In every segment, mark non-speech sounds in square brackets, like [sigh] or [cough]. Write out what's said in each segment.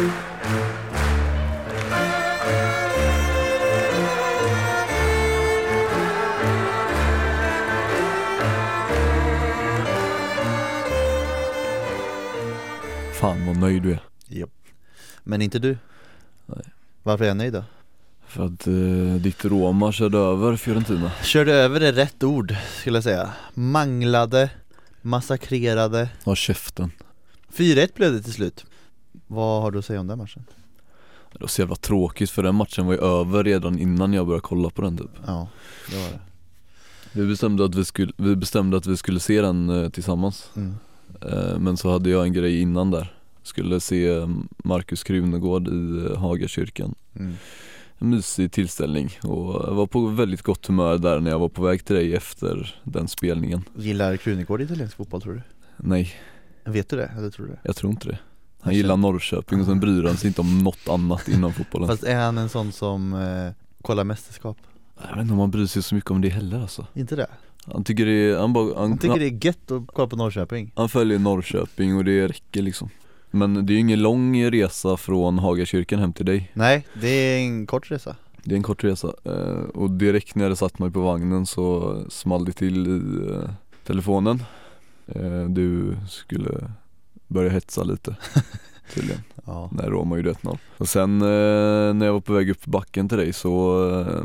Fan vad nöjd du är. Japp. Men inte du? Nej. Varför är jag nöjd då? För att eh, ditt Roma körde över Fiorentina. Körde över är rätt ord skulle jag säga Manglade, massakrerade Har käften. 4-1 blev det till slut Vad har du att säga om den matchen? Det var så jävla tråkigt för den matchen var ju över redan innan jag började kolla på den typ. Ja, det var det Vi bestämde att vi skulle, vi bestämde att vi skulle se den eh, tillsammans. mm. Eh, men så hade jag en grej innan där. Skulle se eh, Markus Krunegård i eh, Hagakyrkan. Mm. En mysig tillställning och jag var på väldigt gott humör där när jag var på väg till dig efter den spelningen. Gillar Krunegård italiensk fotboll tror du? Nej, Vet du det? Eller tror du det? jag tror inte det. Han gillar Norrköping och sen bryr han sig inte om något annat inom fotbollen. Fast är han en sån som eh, kollar mästerskap? Jag vet inte om han bryr sig så mycket om det heller alltså. Inte det? Han tycker det är, han, bara, han, Han tycker det är gött att kolla på Norrköping han följer Norrköping och det räcker liksom. Men det är ju ingen lång resa från Hagakyrkan hem till dig. Nej, det är en kort resa Det är en kort resa eh, och direkt när jag satt mig på vagnen så small det till i eh, telefonen eh, Du skulle börja hetsa lite [laughs] tydligen Ja, när Roma gjorde 1-0 Och sen eh, när jag var på väg upp backen till dig så eh,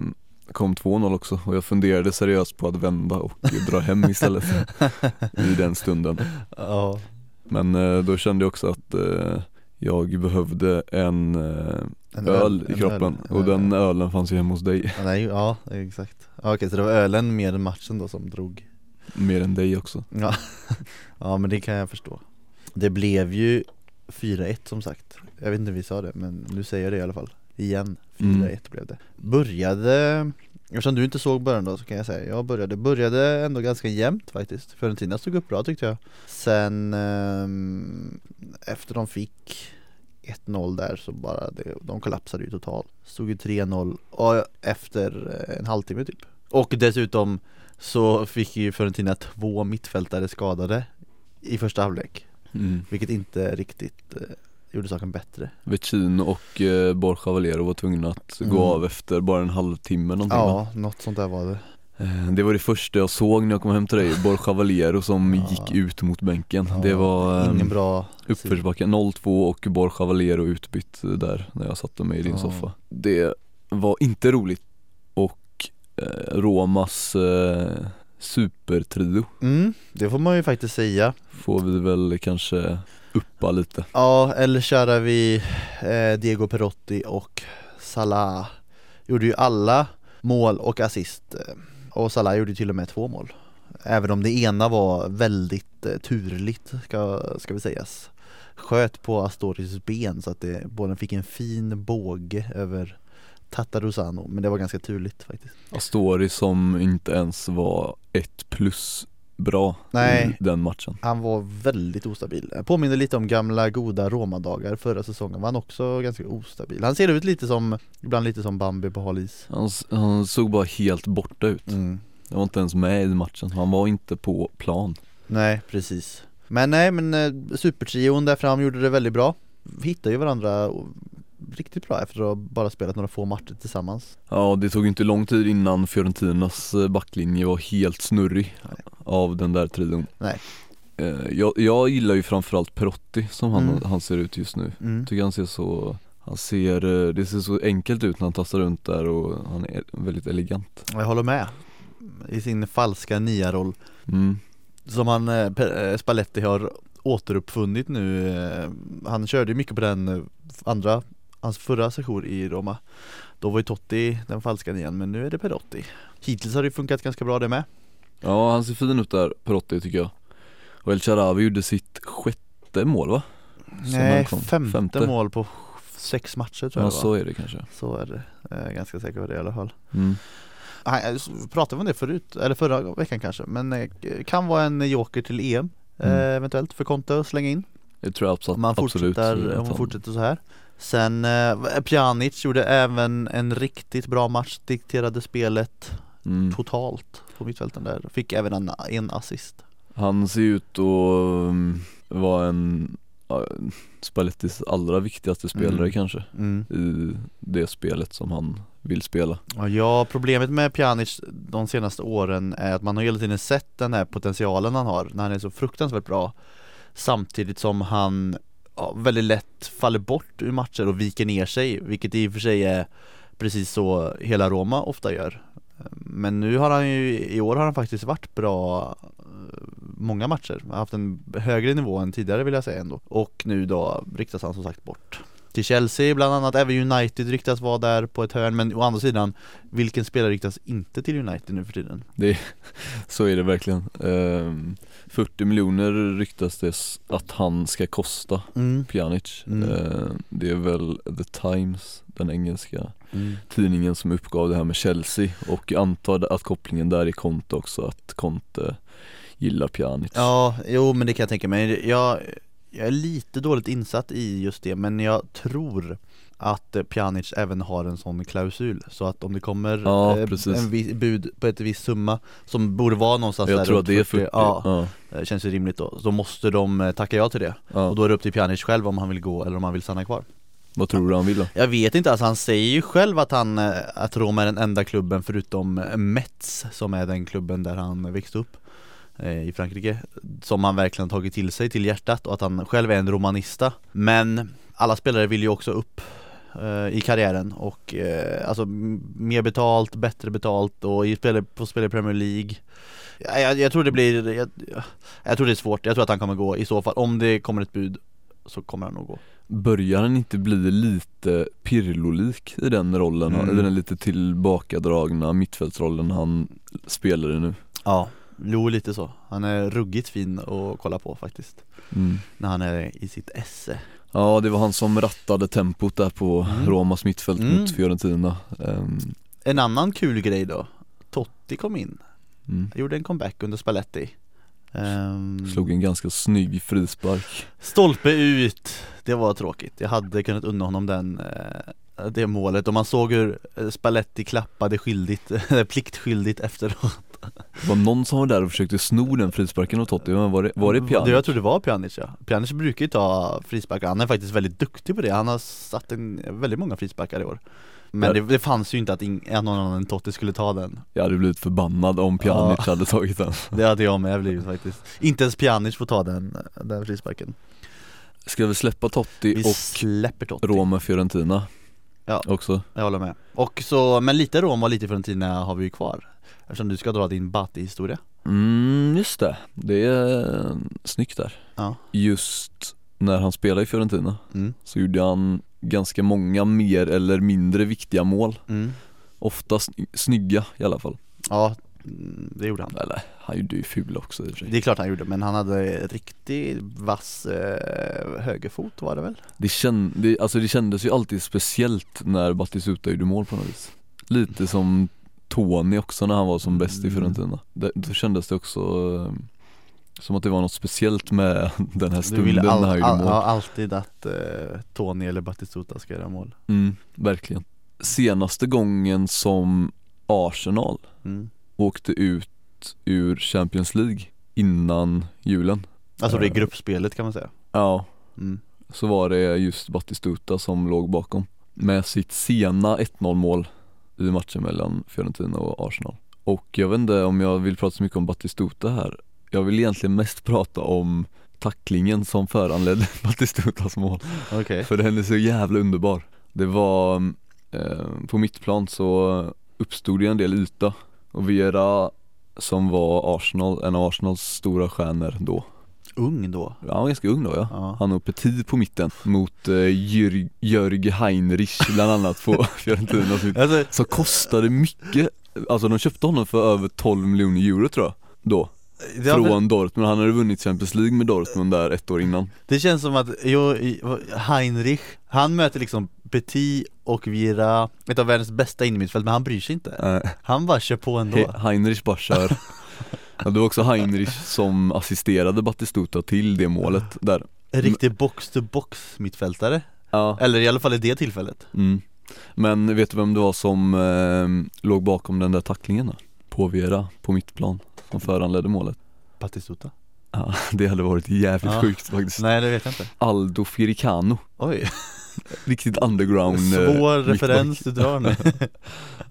kom 2-0 också. Och jag funderade seriöst på att vända och dra hem istället. [laughs] I den stunden. Ja. Men eh, då kände jag också att eh, jag behövde en eh, En öl. i en kroppen. Öl, och den ölen fanns ju hemma hos dig. Ja, nej, ja exakt. Ja, Okej, så det var ölen mer än matchen då som drog? Mer än dig också. Ja, [laughs] ja men det kan jag förstå Det blev ju 4-1 som sagt. Jag vet inte om vi sa det men nu säger jag det i alla fall. Igen 4-1 Mm. blev det. Började Eftersom du inte såg början då så kan jag säga Jag började, började ändå ganska jämnt faktiskt. Fiorentina stod upp bra tyckte jag. Sen ehm, Efter de fick 1-0 där så bara det, De kollapsade ju totalt. Stod ju 3-0 och efter eh, en halvtimme typ. Och dessutom så fick ju Fiorentina två mittfältare skadade i första halvlek mm. Vilket inte riktigt eh, gjorde saken bättre Vecino och eh, Borja Valero var tvungna att Mm. gå av efter bara en halvtimme någonting va? Ja, något sånt där var det Eh, Det var det första jag såg när jag kom hem till dig, Borja Valero som Ja. gick ut mot bänken Ja, Det var eh, Ingen bra uppförsbacke 0-2 och Borja Valero utbytt där när jag satte mig i din Ja. soffa Det var inte roligt och eh, Romas eh, supertrio. Mm, Det får man ju faktiskt säga. Får vi väl kanske uppa lite. Ja, eller köra vi eh, Diego Perotti och Salah. Gjorde ju alla mål och assist eh, Och Salah gjorde till och med två mål. Även om det ena var väldigt eh, turligt ska, ska vi sägas. Sköt på Astoris ben så att det, bollen fick en fin båge över Tatarusano Men det var ganska turligt faktiskt Astori som inte ens var ett plus bra Nej. i den matchen Han var väldigt ostabil. Jag påminner lite om gamla goda Roma-dagar förra säsongen var han också ganska ostabil. Han ser ut lite som, ibland lite som Bambi på hal is. han, han såg bara helt borta ut Mm. Han var inte ens med i matchen, han var inte på plan Nej, precis. Men nej, men eh, supertrion där fram gjorde det väldigt bra. Hittade ju varandra riktigt bra efter att ha bara spelat några få matcher tillsammans. Ja det tog inte lång tid innan Fiorentinas eh, backlinje var helt snurrig Nej. av den där trion Nej. Eh, jag, jag gillar ju framförallt Perotti som han, Mm. han ser ut just nu Mm. Tycker han ser så, han ser, eh, det ser så enkelt ut när han tassar runt där och han är väldigt elegant Jag håller med. I sin falska nia-roll. mm. Som han, Spalletti har återuppfunnit nu Han körde ju mycket på den andra, hans förra session i Roma Då var ju Totti den falska nian men nu är det Perotti Hittills har det funkat ganska bra det med Ja han ser fin ut där, Perotti tycker jag Och El Sharawi gjorde sitt sjätte mål va? Nej, kom. femte, mål på sex matcher tror jag Ja det var. så är det kanske Så är det, jag är ganska säker på det i alla fall mm. Jag pratade vi om det förut, eller förra veckan kanske Men eh, kan vara en joker till EM eh, Mm. Eventuellt för Conte att slänga in Det tror jag absolut, Om man absolut fortsätter, att om man fortsätter så här Sen eh, Pjanic gjorde även en riktigt bra match, dikterade spelet mm. totalt på mittfälten där Fick även en, en assist Han ser ut att um, vara en, ja, Spallettis allra viktigaste spelare Mm. kanske mm. i det spelet som han vill spela. Ja, problemet med Pjanic de senaste åren är att man har hela tiden sett den här potentialen han har när han är så fruktansvärt bra Samtidigt som han ja, väldigt lätt faller bort ur matcher och viker ner sig Vilket i och för sig är precis så hela Roma ofta gör. Men nu har han ju, i år har han faktiskt varit bra eh, Många matcher, Han har haft en högre nivå än tidigare vill jag säga ändå. Och nu då riktas han som sagt bort till Chelsea bland annat, även United ryktas vara där på ett hörn Men å andra sidan, vilken spelare ryktas inte till United nu för tiden? [laughs] Så är det verkligen. Ehm, 40 miljoner ryktas det att han ska kosta Mm. Pjanic. Mm. Ehm, det är väl The Times, den engelska Mm. tidningen som uppgav det här med Chelsea och jag antar att kopplingen där är Conte också, att Conte gillar Pjanic. Ja, jo men det kan jag tänka mig. Jag, jag är lite dåligt insatt i just det men jag tror att eh, Pjanic även har en sån klausul så att om det kommer Ja, eh, en viss bud på ett viss summa som borde vara någonstans där jag tror runt att det är 40. Ja, ja, det känns ju rimligt då. Så måste de eh, tacka ja till det ja. och då är det upp till Pjanic själv om han vill gå eller om han vill stanna kvar. Vad tror du han vill då? Jag vet inte, alltså han säger ju själv att han, eh, att Roma är den enda klubben förutom eh, Metz som är den klubben där han växte upp eh, i Frankrike Som han verkligen tagit till sig till hjärtat och att han själv är en romanista. Men alla spelare vill ju också upp eh, i karriären och eh, alltså mer betalt, bättre betalt och få spela i Premier League. Jag, jag tror det blir, jag, jag tror det är svårt, jag tror att han kommer gå. I så fall, om det kommer ett bud så kommer han nog gå. Börjar han inte bli lite Pirlo-lik i den rollen, Mm. i den lite tillbakadragna mittfältsrollen han spelar i nu? Ja, jo lite så. Han är ruggigt fin att kolla på faktiskt Mm. När han är i sitt esse Ja det var han som rattade tempot där på Mm. Romas mittfält Mm. mot Fiorentina Ehm, En annan kul grej då Totti kom in, mm. gjorde en comeback under Spalletti Ehm, Slog en ganska snygg frispark Stolpe ut, det var tråkigt. Jag hade kunnat unna honom den eh, det målet och man såg hur eh, Spalletti klappade skyldigt, [laughs] pliktskyldigt efteråt Det var någon som var där och försökte sno den frisparken av Totti, men var det, var det Pjanic? Jag tror det var Pjanic ja. Pjanic brukar ju ta frisparkar, han är faktiskt väldigt duktig på det. Han har satt en, väldigt många frisparkar i år. Men det, det fanns ju inte att, att någon annan än Totti skulle ta den. Jag hade blivit förbannad om Pjanic Ja. hade tagit den. Det hade jag med blivit faktiskt. Inte ens Pjanic får ta den, den frisparken. Ska vi släppa Totti Vi och Totti. Roma Fiorentina Ja. också? Jag håller med. Och så, men lite Roma och lite Fiorentina har vi ju kvar Eftersom du ska dra din Bati-historia Mm, just det. Det är eh, snyggt där. Ja. Just när han spelade i Fiorentina mm. så gjorde han ganska många mer eller mindre viktiga mål. Mm. Ofta sny- snygga i alla fall. Ja, mm, det gjorde han Eller han gjorde ju fula också i och för sig. Det är klart han gjorde, men han hade riktigt vass eh, högerfot var det väl? Det, känd, det, alltså det kändes ju alltid speciellt när Batistuta gjorde mål på något vis. Lite som Tony också när han var som bäst i Mm. Fiorentina. Det, då kändes det också eh, som att det var något speciellt med [laughs] den här stunden vill när all, han gjorde all, mål. ja, alltid att eh, Tony eller Batistuta ska göra mål Mm, verkligen. Senaste gången som Arsenal mm. åkte ut ur Champions League innan julen Alltså det är Eh. gruppspelet kan man säga Ja, mm. så var det just Batistuta som låg bakom med sitt sena 1-0 mål i matchen mellan Fiorentina och Arsenal. Och jag vet inte om jag vill prata så mycket om Batistuta här. Jag vill egentligen mest prata om tacklingen som föranledde [laughs] Batistutas mål. Okej För den är så jävla underbar Det var, eh, på mittplan så uppstod det en del yta och Vera som var Arsenal, en av Arsenals stora stjärnor då Ung då. Ja, han var ganska ung då ja. Ja, Han och Petit på mitten mot eh, Jörg, Jörg Heinrich bland annat på [laughs] Fiorentina. Som- alltså, Som kostade mycket. Alltså de köpte honom för över 12 miljoner euro tror jag Då, från Dortmund, han hade vunnit Champions League med Dortmund där ett år innan. Det känns som att jo, Heinrich, han möter liksom Petit och Vira, ett av världens bästa innermittfält men han bryr sig inte. Eh, Han bara kör på ändå. He- Heinrich bara kör [laughs] ja, Det var också Heinrich som assisterade Batistuta till det målet där. En riktig box-to-box mittfältare. Ja, Eller i alla fall i det tillfället. Mm. Men vet du vem det var som eh, låg bakom den där tacklingen då? På Vera, på mittplan, som föranledde målet? Batistuta Ja, [laughs] det hade varit jävligt Ja. sjukt faktiskt. Nej det vet jag inte. Aldo Firicano, Oj, [laughs] riktigt underground eh, svår referens du drar nu. [laughs]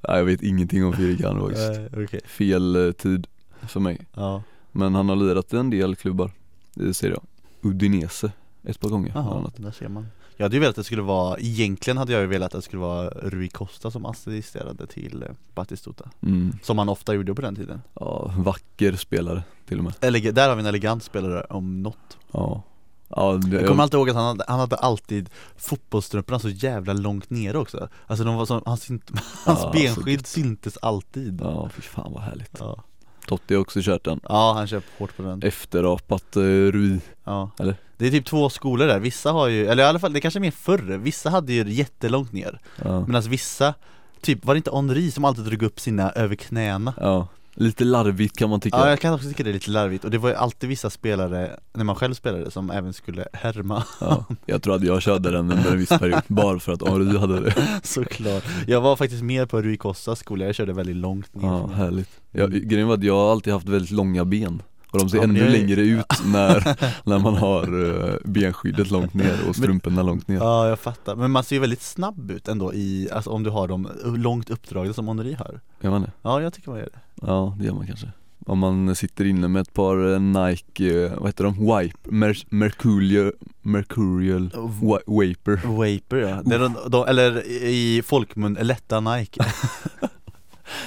Nej, jag vet ingenting om Firicano faktiskt. Nej, Okej, Fel eh, tid för mig. Ja, Men han har lirat i en del klubbar Det ser jag Udinese ett par gånger annat. där ser man. Jag hade ju velat att det skulle vara, egentligen hade jag ju velat att det skulle vara Rui Costa som assisterade till eh, Batistuta. Mm. Som man ofta gjorde på den tiden. Ja, vacker spelare till och med. Eleg- Där har vi en elegant spelare om något. Ja. Ja, det, Jag kommer alltid ihåg att han hade, han hade alltid fotbollstrumporna så jävla långt nere också. Alltså de var som, hans, synt, [laughs] hans Ja, benskydd syntes alltid. Ja, fy fan vad härligt. Ja, Totti har också kört den. Ja han köp hårt på den. Efterapat eh, Rui. Ja. Eller? Det är typ två skolor där, vissa har ju, eller i alla fall det kanske är mer förr, vissa hade ju jättelångt ner. Ja, Medan vissa, typ var det inte Henri som alltid drog upp sina över knäna? ja. Lite larvigt kan man tycka. Ja jag kan också tycka det är lite larvigt. Och det var ju alltid vissa spelare, när man själv spelade, som även skulle härma. Ja, jag tror att jag körde den under en viss period, [laughs] bara för att Henri hade det. Såklart. Jag var faktiskt mer på Rui Costas skola, jag körde väldigt långt ner. Ja, härligt. Jag, Grejen var att jag har alltid haft väldigt långa ben och de ser Ja, men ännu är- längre ut när, [laughs] när man har uh, benskyddet långt ner och strumporna långt ner. Ja jag fattar, men man ser ju väldigt snabb ut ändå i, alltså om du har dem långt uppdragna som Henri har. Gör man det? Ja jag tycker man gör det. Ja, det gör man kanske. Om man sitter inne med ett par eh, Nike, eh, vad heter de? Wipe, Mer- Mercurial, Mercurial wa- Waper. Vaper ja, det är de, de, eller i folkmun, lätta Nike. [laughs]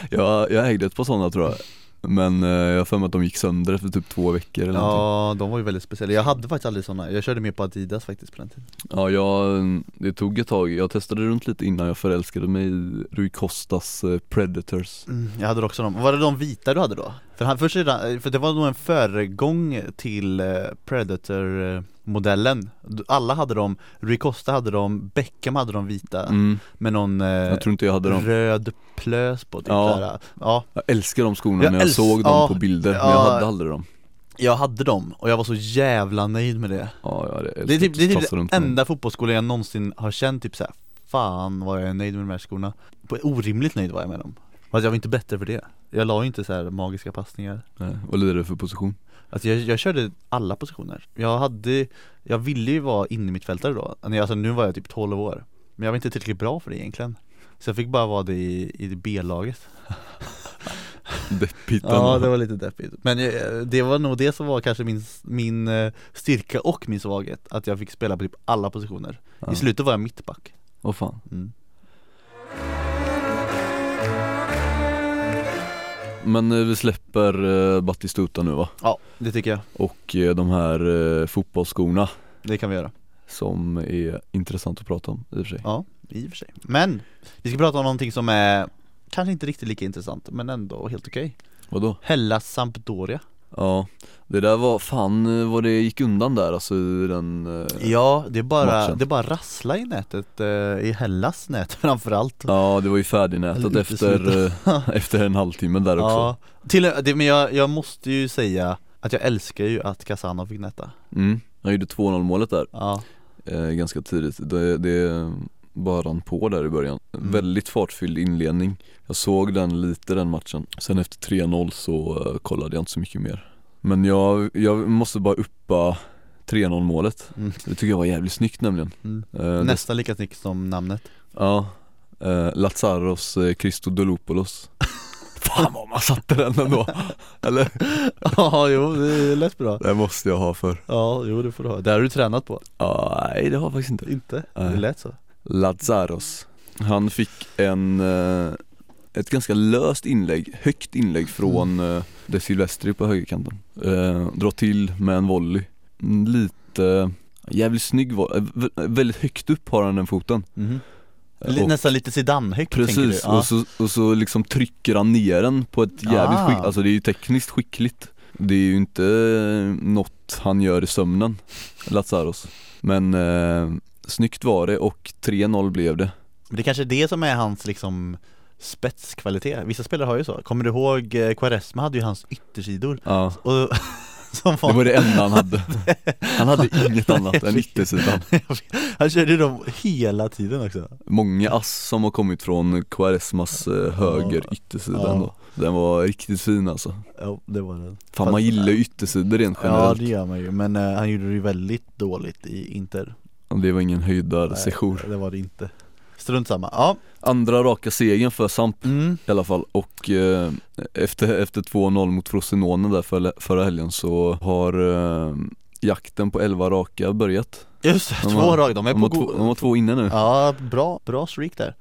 Jag, jag ägde ett par sådana tror jag Men eh, jag har för mig att de gick sönder efter typ två veckor eller någonting. Ja de var ju väldigt speciella, jag hade faktiskt aldrig sådana, jag körde mer på Adidas faktiskt på den tiden. Ja, jag, det tog ett tag, jag testade runt lite innan. Jag förälskade mig i Rui Costas eh, Predators. Mm, Jag hade också dem, var det de vita du hade då? För, han, först, redan- för det var nog en föregång till eh, Predator eh, modellen Alla hade dem, Rui Costa hade dem, Beckham hade de vita mm, med någon eh, Jag tror inte jag hade dem. röd plös på typ Ja. ja. ja, Jag älskar de skorna Jag när jag såg dem ja, på bilder, men ja. jag hade aldrig dem. Jag hade dem och jag var så jävla nöjd med det. Ja, jag hade Det är typ, det, är typ det dem. enda fotbollsskolan jag någonsin har känt typ såhär Fan vad jag är nöjd med de här skorna. Orimligt nöjd var jag med dem Fast jag var inte bättre för det. Jag la ju inte så här magiska passningar. Nej, Vad lirar du för position? Alltså jag, jag körde alla positioner. Jag hade, jag ville ju vara inne mittfältare då. Alltså nu var jag typ 12 år. Men jag var inte tillräckligt bra för det egentligen. Så jag fick bara vara det i, i B-laget. [laughs] Deppigt Ja det var lite deppigt. Men eh, det var nog det som var kanske min, min eh, styrka och min svaghet. Att jag fick spela på typ alla positioner. Ja. I slutet var jag mittback. Åh fan. Mm. Men eh, vi släpper uh, Battistuta nu va? Ja, det tycker jag. Och eh, de här uh, fotbollsskorna. Det kan vi göra. Som är intressant att prata om i och för sig. Ja, i och för sig. Men, vi ska prata om någonting som är Kanske inte riktigt lika intressant men ändå helt okej. Vadå? Hellas Sampdoria Ja, det där var fan vad det gick undan där alltså i den eh, Ja, det är bara, matchen. det bara rassla i nätet, eh, i Hellas nät [laughs] framförallt. Ja det var ju färdignätet efter, eh, [laughs] efter en halvtimme där också. Ja, till, det, men jag, jag måste ju säga att jag älskar ju att Casano fick nätta mm. Han gjorde 2-0 målet där, Ja, eh, ganska tidigt. Det, det bara rann på där i början. Mm. Väldigt fartfylld inledning. Jag såg den lite den matchen. Sen efter 3-0 så eh, kollade jag inte så mycket mer. Men jag, jag måste bara uppa 3-0 målet. Mm. Det tycker jag var jävligt snyggt nämligen. Mm. eh, det, nästan lika snyggt som namnet. Ja, eh, Lazaros eh, [laughs] Fan vad man satte den ändå, eller? [laughs] Ja, jo, det lät bra. Det måste jag ha för. Ja, jo det får du ha, det har du tränat på. Ja, nej det har jag faktiskt inte. Inte? Nej. Det lät så Lazaros Han fick en, eh, ett ganska löst inlägg, högt inlägg från Mm. eh, De Silvestri på högerkanten eh, Dra till med en volley Mm, Lite, jävligt snygg volley, vä- väldigt högt upp har han den foten Li- och- Nästan lite Zidane-högt? Precis, Ja. och, så, och så liksom trycker han ner den på ett jävligt Ah. skick, alltså det är ju tekniskt skickligt Det är ju inte något han gör i sömnen, Lazaros Men eh, snyggt var det och 3-0 blev det. Det är kanske är det som är hans liksom spetskvalitet, vissa spelare har ju så. Kommer du ihåg eh, Quaresma hade ju hans yttersidor? Ja, och, [laughs] som det var det enda han hade. [laughs] Han hade inget annat än yttersidan. [laughs] Han körde ju dem hela tiden också. Många ass som har kommit från Quaresmas eh, höger yttersida Ja. Den var riktigt fin alltså. Ja det var det Fan man gillar ju yttersidor rent Ja generellt. det gör man ju, men eh, han gjorde det ju väldigt dåligt i Inter Det var ingen sejour. det var det inte. Strunt samma, ja. Andra raka segern för Samp mm. i alla fall. Och eh, efter, efter 2-0 mot Frosinone där för, förra helgen så har eh, jakten på 11 raka börjat. Just det, De två har- rag, de är de på har, två, go- de har två inne nu, Ja, bra, bra streak där.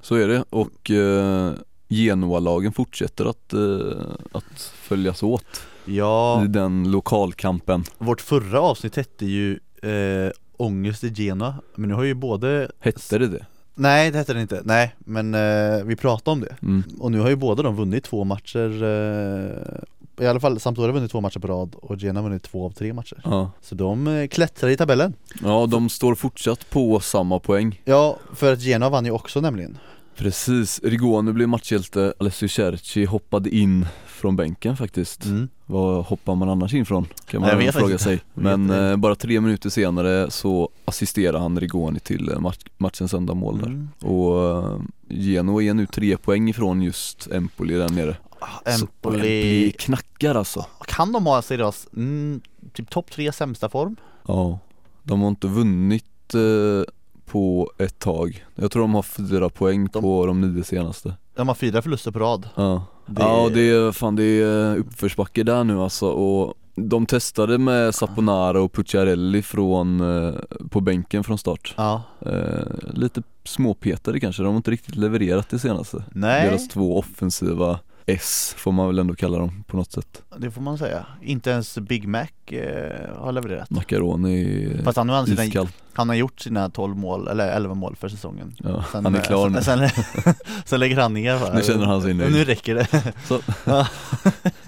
Så är det. Och eh, Genoa-lagen fortsätter att, eh, att följas åt Ja, i den lokalkampen. Vårt förra avsnitt hette ju eh, Ångest i Genoa Men nu har ju både Hette det det? Nej det hette det inte, nej men eh, vi pratade om det Mm. Och nu har ju båda de vunnit två matcher eh, I alla fall Sampdoria har vunnit två matcher på rad och Genoa har vunnit två av tre matcher Ja. Så de eh, klättrar i tabellen ja, de står fortsatt på samma poäng Ja, för att Genoa vann ju också nämligen Precis, Rigoni blev matchhjälte, Alessio Cerci hoppade in från bänken faktiskt mm. Var hoppar man annars in från? Kan man vet fråga sig Men eh, bara tre minuter senare så assisterar han Rigoni till eh, match, matchens enda mål där Mm. Och eh, Genoa är nu tre poäng ifrån just Empoli där nere Ah, Så- och Empoli, knackar alltså kan de ha seriös, mm, typ topp tre sämsta form? Ja, de har inte vunnit eh, på ett tag. Jag tror de har fyra poäng De- på de nio senaste. De har fyra förluster på rad. Ja, Det- ja det är, fan det är uppförsbacke där nu alltså och de testade med Saponara och Pucciarelli från, eh, på bänken från start. Ja, eh, Lite småpetade kanske, de har inte riktigt levererat det senaste. Nej. Deras två offensiva S får man väl ändå kalla dem på något sätt. Det får man säga. Inte ens Big Mac eh, har levererat. Macaroni är Fast han, har sina, han har gjort sina 12 mål, eller 11 mål för säsongen. Ja, Sen, han är eh, klar nu. sen, sen, [laughs] sen lägger han ner bara. Nu känner han sig nöjd. Nu räcker det, Så, [laughs] Ja.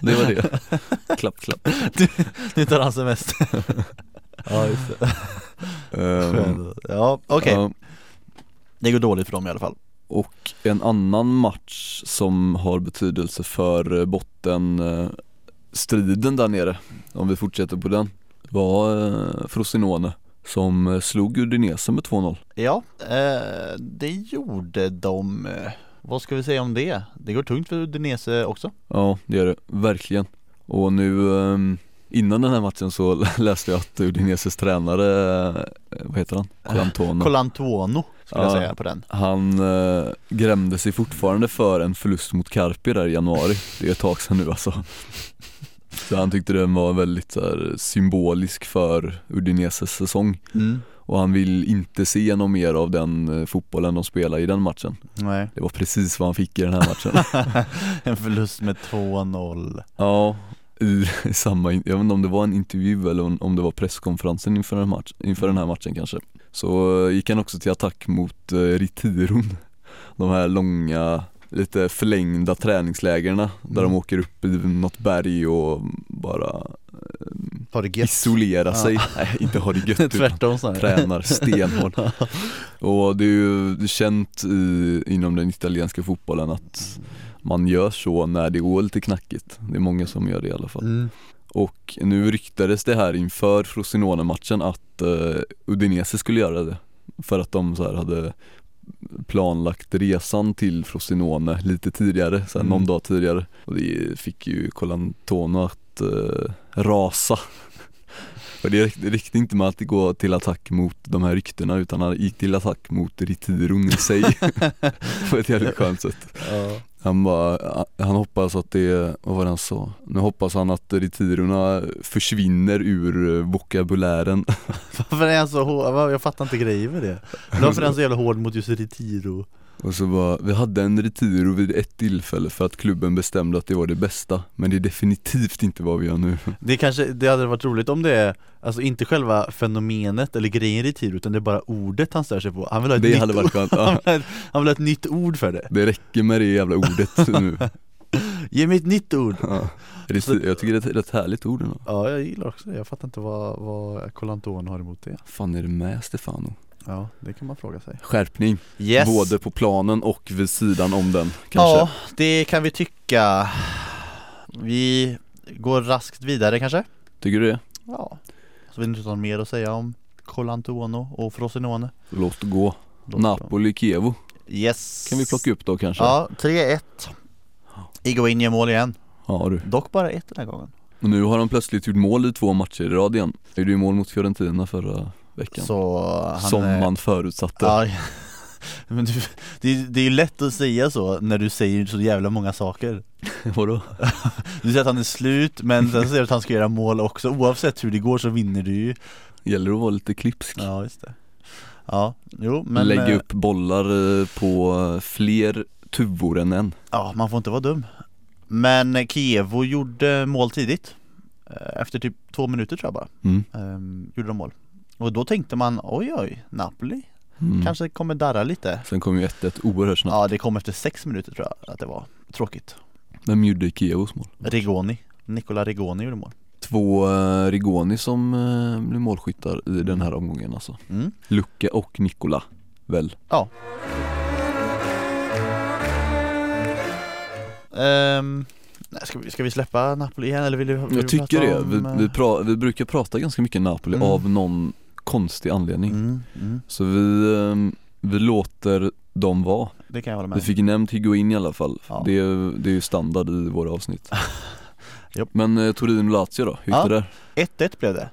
det var det. Klapp klapp. Nu tar han semester. [laughs] Ja just det. Ehm, Ja okej, ja, det går dåligt för dem i alla fall Och en annan match som har betydelse för eh, botten eh, där nere, om vi fortsätter på den, var eh, Frosinone som slog Udinese med 2-0 Ja, det gjorde de Vad ska vi säga om det? Det går tungt för Udinese också. Ja, det gör det, verkligen. Och nu eh, innan den här matchen så [laughs] läste jag att Udineses tränare, vad heter han? Colantono Colantuono skulle jag Ja. säga på den. Han eh, grämde sig fortfarande för en förlust mot Carpi där i januari, det är ett tag sedan nu alltså. Så han tyckte den var väldigt så här, symbolisk för Udineses säsong. Mm. och han vill inte se någon mer av den eh, fotbollen de spelar i den matchen. Nej. Det var precis vad han fick i den här matchen. [laughs] En förlust med 2-0 Ja, i, samma, jag vet inte om det var en intervju eller om, om det var presskonferensen inför, en match, inför den här matchen kanske Så eh, gick han också till attack mot eh, Ritiron De här långa, lite förlängda träningslägerna där Mm. de åker upp i något berg och bara gött? isolera Ja. sig, nej inte har det gött [laughs] Tvärtom snarare tränar stenhårt [laughs] Och det är ju känt i, inom den italienska fotbollen att man gör så när det går lite knackigt Det är många som gör det i alla fall mm. Och nu ryktades det här inför Frosinone-matchen att uh, Udinese skulle göra det. För att de så hade planlagt resan till Frosinone lite tidigare, så Mm. någon dag tidigare. Och det fick ju Colantono att eh, rasa. [laughs] För räckte, det räckte inte med att gå till attack mot de här ryktena utan han gick till attack mot Ritiron i sig. [laughs] [laughs] På ett jävligt skönt sätt. Ja han bara, han hoppas att det, vad var det han sa? Nu hoppas han att retirorna försvinner ur vokabulären [laughs] Varför är han så hård? Jag fattar inte grejen med det Varför är han så jävla hård mot just Retiro? Och så bara, vi hade en retiro vid ett tillfälle för att klubben bestämde att det var det bästa. Men det är definitivt inte vad vi gör nu. Det kanske, det hade varit roligt om det är Alltså inte själva fenomenet eller grejen Retiro utan det är bara ordet han stör sig på. Han vill ha ett, Det nytt, hade varit skönt, han ja, vill ha ett, han vill ha ett nytt ord för det. Det räcker med det jävla ordet nu [laughs] Ge mig ett nytt ord! ja. Jag tycker det är ett rätt härligt ord ändå Ja jag gillar också det, jag fattar inte vad, vad Colanton har emot det fan är det med Stefano? Ja, det kan man fråga sig Skärpning, Yes! både på planen och vid sidan om den kanske Ja, det kan vi tycka Vi går raskt vidare kanske? Tycker du det? Ja Så vi inte något mer att säga om Colantuono och Frosinone Låt gå bra. Napoli, Kievo Yes kan vi plocka upp då kanske? Ja, 3-1 Iguain gör mål igen, Ja du. dock bara ett den här gången Och nu har de plötsligt gjort mål i två matcher i rad igen. Gjorde ju mål mot Fiorentina förra veckan. Så han Som eh, man förutsatte. Ja, [laughs] men du, det, är- det är ju lätt att säga så när du säger så jävla många saker [laughs] Vadå? [laughs] Du säger att han är slut men sen säger du att han ska göra mål också Oavsett hur det går så vinner du ju Gäller att vara lite klipsk. Ja just det Ja, jo men Lägga eh, upp bollar eh, på eh, fler tuvor än. Ja, man får inte vara dum Men Kievo gjorde mål tidigt Eh, Efter typ två minuter tror jag bara Mm. ehm, Gjorde de mål Och då tänkte man oj oj, Napoli Mm. kanske kommer darra lite Sen kom ju 1-1 oerhört snabbt. Ja det kom efter sex minuter tror jag att det var Tråkigt Vem gjorde Kievos mål? Rigoni, Nicola Rigoni gjorde mål Två uh, Rigoni som uh, blev målskyttar i den här omgången alltså. mm. Lucke och Nikola, väl? Ja Ehm, nej, ska, vi, ska vi släppa Napoli igen eller vill du vill Jag tycker det. om, Vi, eh, vi, pra, vi brukar prata ganska mycket Napoli Mm. av någon konstig anledning. mm, mm, Så vi, eh, vi låter dem vara. Det kan jag hålla med Vi fick nämnt Higuain i alla fall. Ja. Det, är, det är ju standard i våra avsnitt. [laughs] Men eh, Torino-Lazio då, hur gick Ja. det där? 1-1 blev det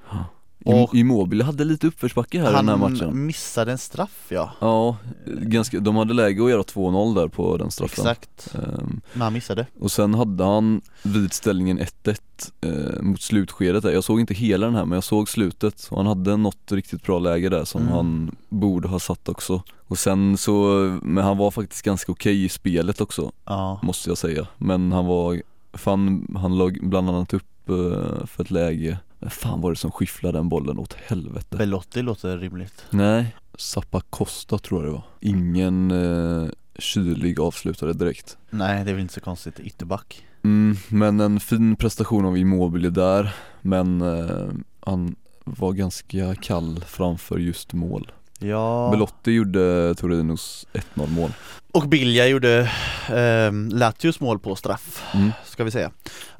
Och... Immobile hade lite uppförsbacke här i den här matchen. Han missade en straff ja Ja, ganska, de hade läge att göra 2-0 där på den straffen. Exakt, Ehm, men han missade och sen hade han vid ställningen 1-1 eh, mot slutskedet där. Jag såg inte hela den här men jag såg slutet och han hade något riktigt bra läge där som Mm. han borde ha satt också. Och sen så, men han var faktiskt ganska okej i spelet också Ja, måste jag säga. Men han var, fan han låg bland annat upp eh, för ett läge, Vem fan var det som skifflade den bollen åt helvete? Belotti låter rimligt Nej, Zappa Costa tror jag det var. Ingen eh, kylig avslutare direkt. Nej det är väl inte så konstigt, ytterback Mm, men en fin prestation av Immobile där, men eh, han var ganska kall framför just mål. Ja, Belotti gjorde Torinos 1-0 mål. och Bilja gjorde ehm, Latios mål på straff Mm. ska vi säga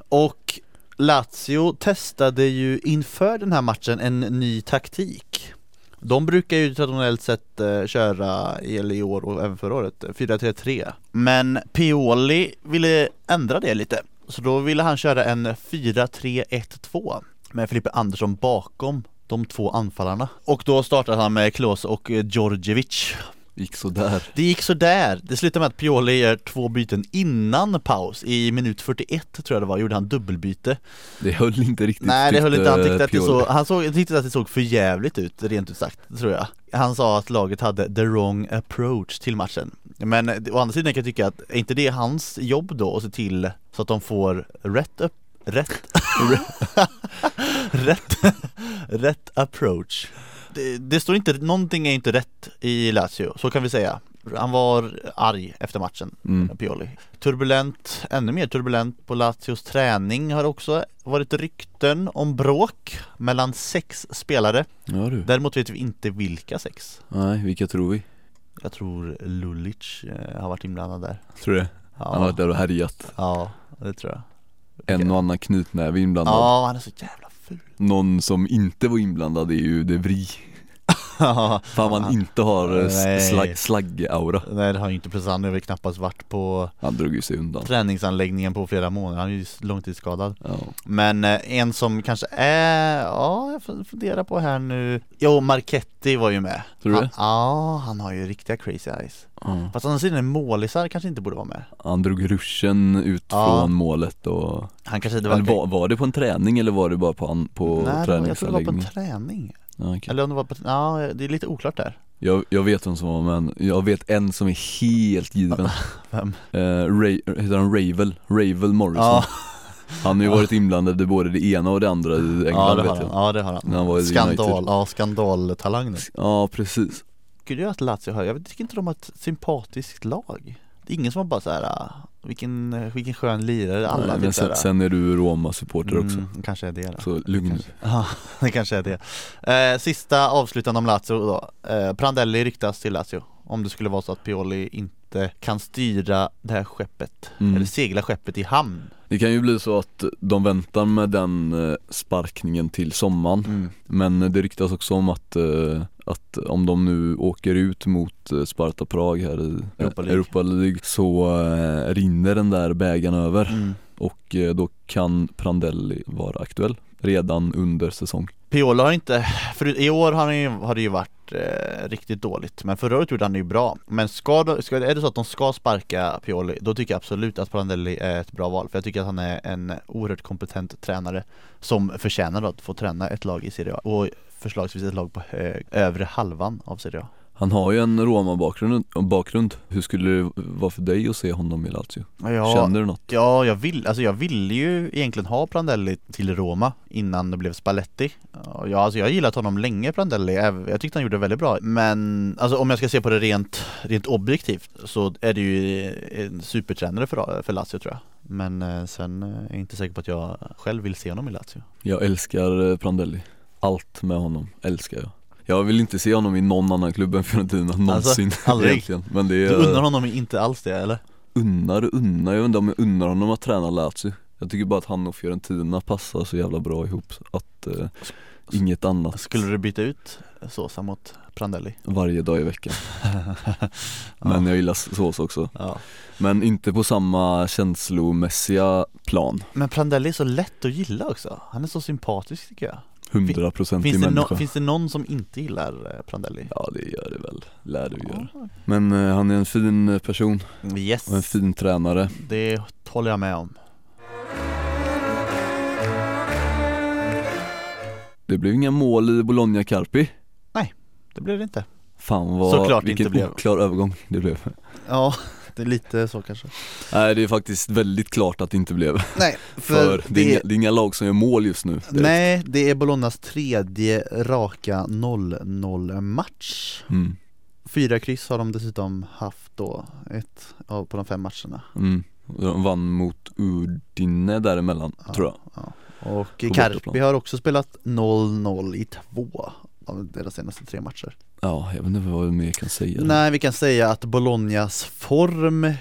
Och Lazio testade ju inför den här matchen en ny taktik. De brukar ju traditionellt sett eh, köra, eller i år och även förra året, 4-3-3 Men Pioli ville ändra det lite. Så då ville han köra en 4-3-1-2 Med Filippe Andersson bakom de två anfallarna. Och då startade han med Klose och Djordjevic. Gick sådär. det gick så där. Det slutade med att Pioli gör två byten innan paus. I minut 41 tror jag det var, gjorde han dubbelbyte. Det höll inte riktigt Nej det höll inte, han tyckte att det såg, han såg, tyckte att det såg för jävligt ut, rent ut sagt, tror jag. Han sa att laget hade the wrong approach till matchen. Men eh, å andra sidan kan jag tycka att, är inte det hans jobb då att se till så att de får rätt upp, rätt, [laughs] [laughs] rätt, rätt approach det, det står inte, någonting är inte rätt i Lazio, så kan vi säga Han var arg efter matchen, Mm. Pioli Turbulent, ännu mer turbulent på Lazios träning har också varit rykten om bråk mellan sex spelare Ja du. Däremot vet vi inte vilka sex Nej, vilka tror vi? Jag tror Lulic eh, har varit inblandad där Tror det? Han har Ja, varit där och härjat. ja det tror jag En och annan knytnäve inblandad. Ja, han är så jävla någon som inte var inblandad är ju De Vries. [laughs] Fan man inte har eh, Nej. slagg-aura. Nej det har ju inte precis, han har väl knappast varit på Han drog ju sig undan. träningsanläggningen på flera månader, han är ju långtidsskadad Ja. Men eh, en som kanske är, ja jag får fundera på här nu Jo, Marchetti var ju med Tror du han, det? Ja, han har ju riktiga crazy eyes Ja. Fast å andra sidan, målisar kanske inte borde vara med Han drog ruschen ut Ja. från målet och Han kanske inte verkar var, var det på en träning eller var det bara på, på Nej, det var- jag tror det var på en träning Okej. Eller om det var ja det är lite oklart där. Jag, jag vet vem som var men jag vet en som är helt given. [laughs] Vem? uh, Ray, Heter han Ravel? Ravel Morrison. Ja, [laughs] Han har ju varit inblandad i både det ena och det andra i England ja det vet har han, jag. Ja det har han. Var han i Skandal, United. ja skandaltalang nu. Ja precis. Gud jag att Lazio har, jag tycker inte de har ett sympatiskt lag. Det är ingen som har bara såhär, ah, vilken, vilken skön lirare, alla typ Men sen, sen är du Roma-supporter också mm, kanske är det då. Så lugn nu. [laughs] Ja, det kanske är det. Eh, sista avslutande om Lazio då. Eh, Prandelli ryktas till Lazio. Om det skulle vara så att Pioli inte kan styra det här skeppet, Mm. eller segla skeppet i hamn. Det kan ju bli så att de väntar med den eh, sparkningen till sommaren Mm. Men det ryktas också om att, eh, att om de nu åker ut mot eh, Sparta Prag här i Europa League. Europa League så rinner den där bägaren över Mm. och då kan Prandelli vara aktuell redan under säsong. Piolo har inte, för i år har, han ju, har det ju varit eh, riktigt dåligt. Men förra året gjorde han det ju bra. Men ska, de- ska, är det så att de ska sparka Pioli Då tycker jag absolut att Prandelli är ett bra val. För jag tycker att han är en oerhört kompetent tränare Som förtjänar att få träna ett lag i Serie A Och förslagsvis ett lag på hög, övre halvan av Serie A. Han har ju en Roma-bakgrund, bakgrund. hur skulle det vara för dig att se honom i Lazio? ja, Känner du något? Ja, jag vill, alltså jag ville ju egentligen ha Prandelli till Roma innan det blev Spalletti. Ja, alltså jag har gillat honom länge Prandelli, jag tyckte han gjorde det väldigt bra. Men alltså om jag ska se på det rent, rent objektivt så är det ju en supertränare för, för Lazio tror jag. Men eh, sen eh, är jag inte säker på att jag själv vill se honom i Lazio. Jag älskar eh, Prandelli, allt med honom älskar jag Jag vill inte se honom i någon annan klubb än Fiorentina någonsin [laughs] aldrig? egentligen. Men det är Du unnar honom inte alls det eller? unnar och unnar, jag vet inte om jag unnar honom att träna Lazio. Jag tycker bara att han och Fiorentina passar så jävla bra ihop att eh, inget annat Skulle du byta ut Sosa mot Prandelli? varje dag i veckan. [laughs] Men jag gillar sås också. Ja. Men inte på samma känslomässiga plan. Men Prandelli är så lätt att gilla också, han är så sympatisk tycker jag 100% Finns i det, människa. no, finns det någon som inte gillar eh, Prandelli? Ja det gör det väl, lär det göra. Men eh, han är en fin eh, person. Yes, och en fin tränare. Det håller jag med om. Det blev inga mål i Bologna Carpi. Det blev det inte. Fan vad, Såklart vilken inte blev. oklar övergång det blev. Ja, [laughs] är lite så kanske Nej det är faktiskt väldigt klart att det inte blev Nej, [laughs] För det är, inga, det är inga lag som gör mål just nu direkt. Nej, det är Bolognas tredje raka 0-0 match mm. Fyra kryss har de dessutom haft då, ett av på de fem matcherna Mm. De vann mot Udine däremellan Ja. tror jag Och På Carpi bortaplan. har också spelat 0-0 i två av deras senaste tre matcher. Ja, jag vet inte vad jag mer kan säga. Nej, vi kan säga att Bolognas form eh,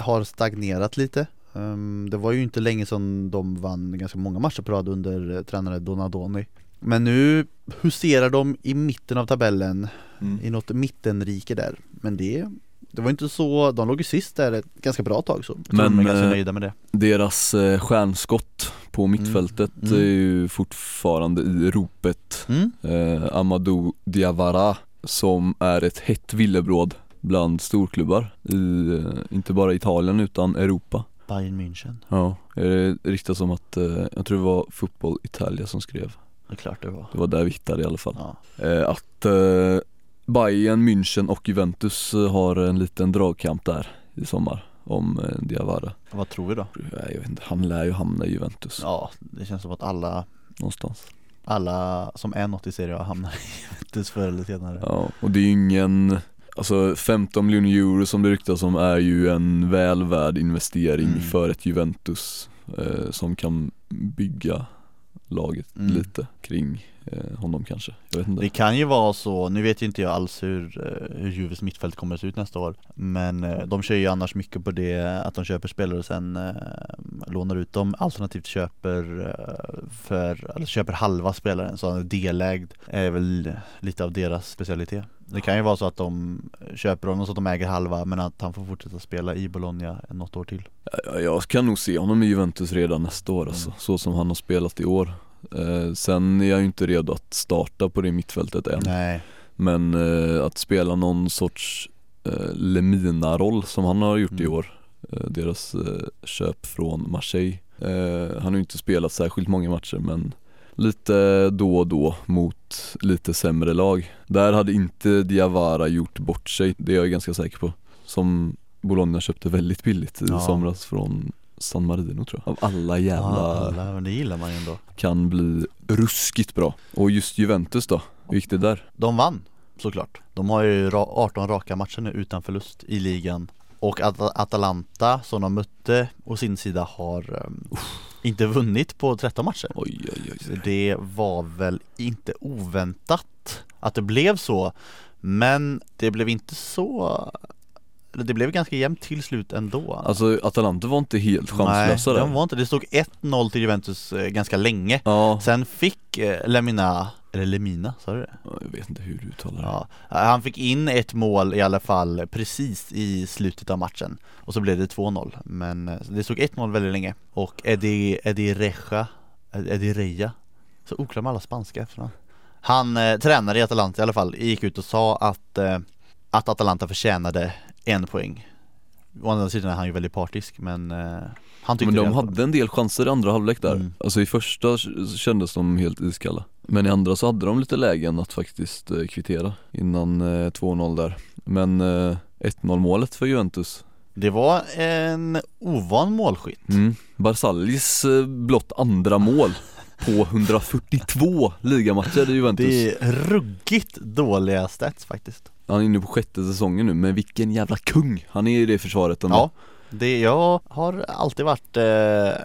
har stagnerat lite. Ehm, Det var ju inte länge sedan de vann ganska många matcher på rad under eh, tränare Donadoni. Men nu huserar de i mitten av tabellen, mm. i något mittenrike där. Men det, det var inte så, de låg ju sist där ett ganska bra tag så jag tror Men, de är ganska eh, nöjda med det. Deras eh, stjärnskott på mittfältet Mm. är ju fortfarande i ropet. Mm? eh, Amadou Diawara som är ett hett villebråd bland storklubbar i, eh, inte bara Italien utan Europa. Bayern München, Ja, det ryktas om att, eh, jag tror det var Fotboll Italia som skrev. Det är klart det var. Det var där vi hittade i alla fall. Ja. eh, Att eh, Bayern, München och Juventus eh, har en liten dragkamp där i sommar om eh, Diawara Vad tror vi då? Jag vet inte, han lär ju hamna i Juventus Ja, det känns som att alla, någonstans alla som är något i Serie A hamnar i Juventus förr eller senare Ja, och det är ju ingen Alltså 15 miljoner euro som det ryktas om är ju en väl värd investering Mm. för ett Juventus eh, som kan bygga laget Mm. lite kring honom kanske, jag vet inte. Det kan ju vara så, nu vet ju inte jag alls hur, eh, hur Juves mittfält kommer att se ut nästa år Men eh, de kör ju annars mycket på det att de köper spelare och sen eh, lånar ut dem Alternativt köper eh, för, eller köper halva spelaren så han är delägd är väl lite av deras specialitet. Det kan ju vara så att de köper honom så att de äger halva men att han får fortsätta spela i Bologna något år till. Ja, Jag kan nog se honom i Juventus redan nästa år alltså, Mm. så som han har spelat i år eh, Sen är jag ju inte redo att starta på det mittfältet än Nej Men eh, att spela någon sorts eh, Lemina-roll som han har gjort i Mm. år eh, Deras eh, köp från Marseille eh, Han har ju inte spelat särskilt många matcher men lite då och då mot lite sämre lag Där hade inte Diawara gjort bort sig, det är jag ganska säker på Som Bologna köpte väldigt billigt i Ja. somras från San Marino tror jag Av alla jävla Ja, alla, men det gillar man ju ändå kan bli ruskigt bra Och just Juventus då, hur gick det där? De vann såklart. De har ju ra- 18 raka matcher nu utan förlust i ligan. Och At- Atalanta som de mötte å sin sida har um, inte vunnit på 13 matcher. Oj oj oj, Så det var väl inte oväntat att det blev så. Men det blev inte så det blev ganska jämnt till slut ändå. Alltså Atalanta var inte helt Nej, chanslösa där. de var inte, det stod 1-0 till Juventus eh, ganska länge. Ja, Sen fick eh, Lemina, eller Lemina, sa du det? jag vet inte hur du uttalar det. Ja, han fick in ett mål i alla fall precis i slutet av matchen. Och så blev det 2-0 Men eh, det stod 1-0 väldigt länge. Och Eddie, Eddie Reja Eddie Reja. Så oklar med alla spanska efternamn Han, eh, tränare i Atalanta i alla fall, gick ut och sa att eh, Att Atalanta förtjänade en poäng. Å andra sidan är han ju väldigt partisk men eh, Han tyckte Men de hade en del chanser i andra halvlek där. Mm. Alltså i första kändes de helt iskalla. Men i andra så hade de lite lägen att faktiskt eh, kvittera Innan eh, 2-0 där. Men eh, 1-0 målet för Juventus. Det var en ovan målskytt. Mm. Barsalis eh, blott andra mål [laughs] på 142 ligamatcher i Juventus Det är ruggigt dåliga stats faktiskt Han är inne på sjätte säsongen nu, men vilken jävla kung Han är i det försvaret ändå Ja, det, jag har alltid varit, eh,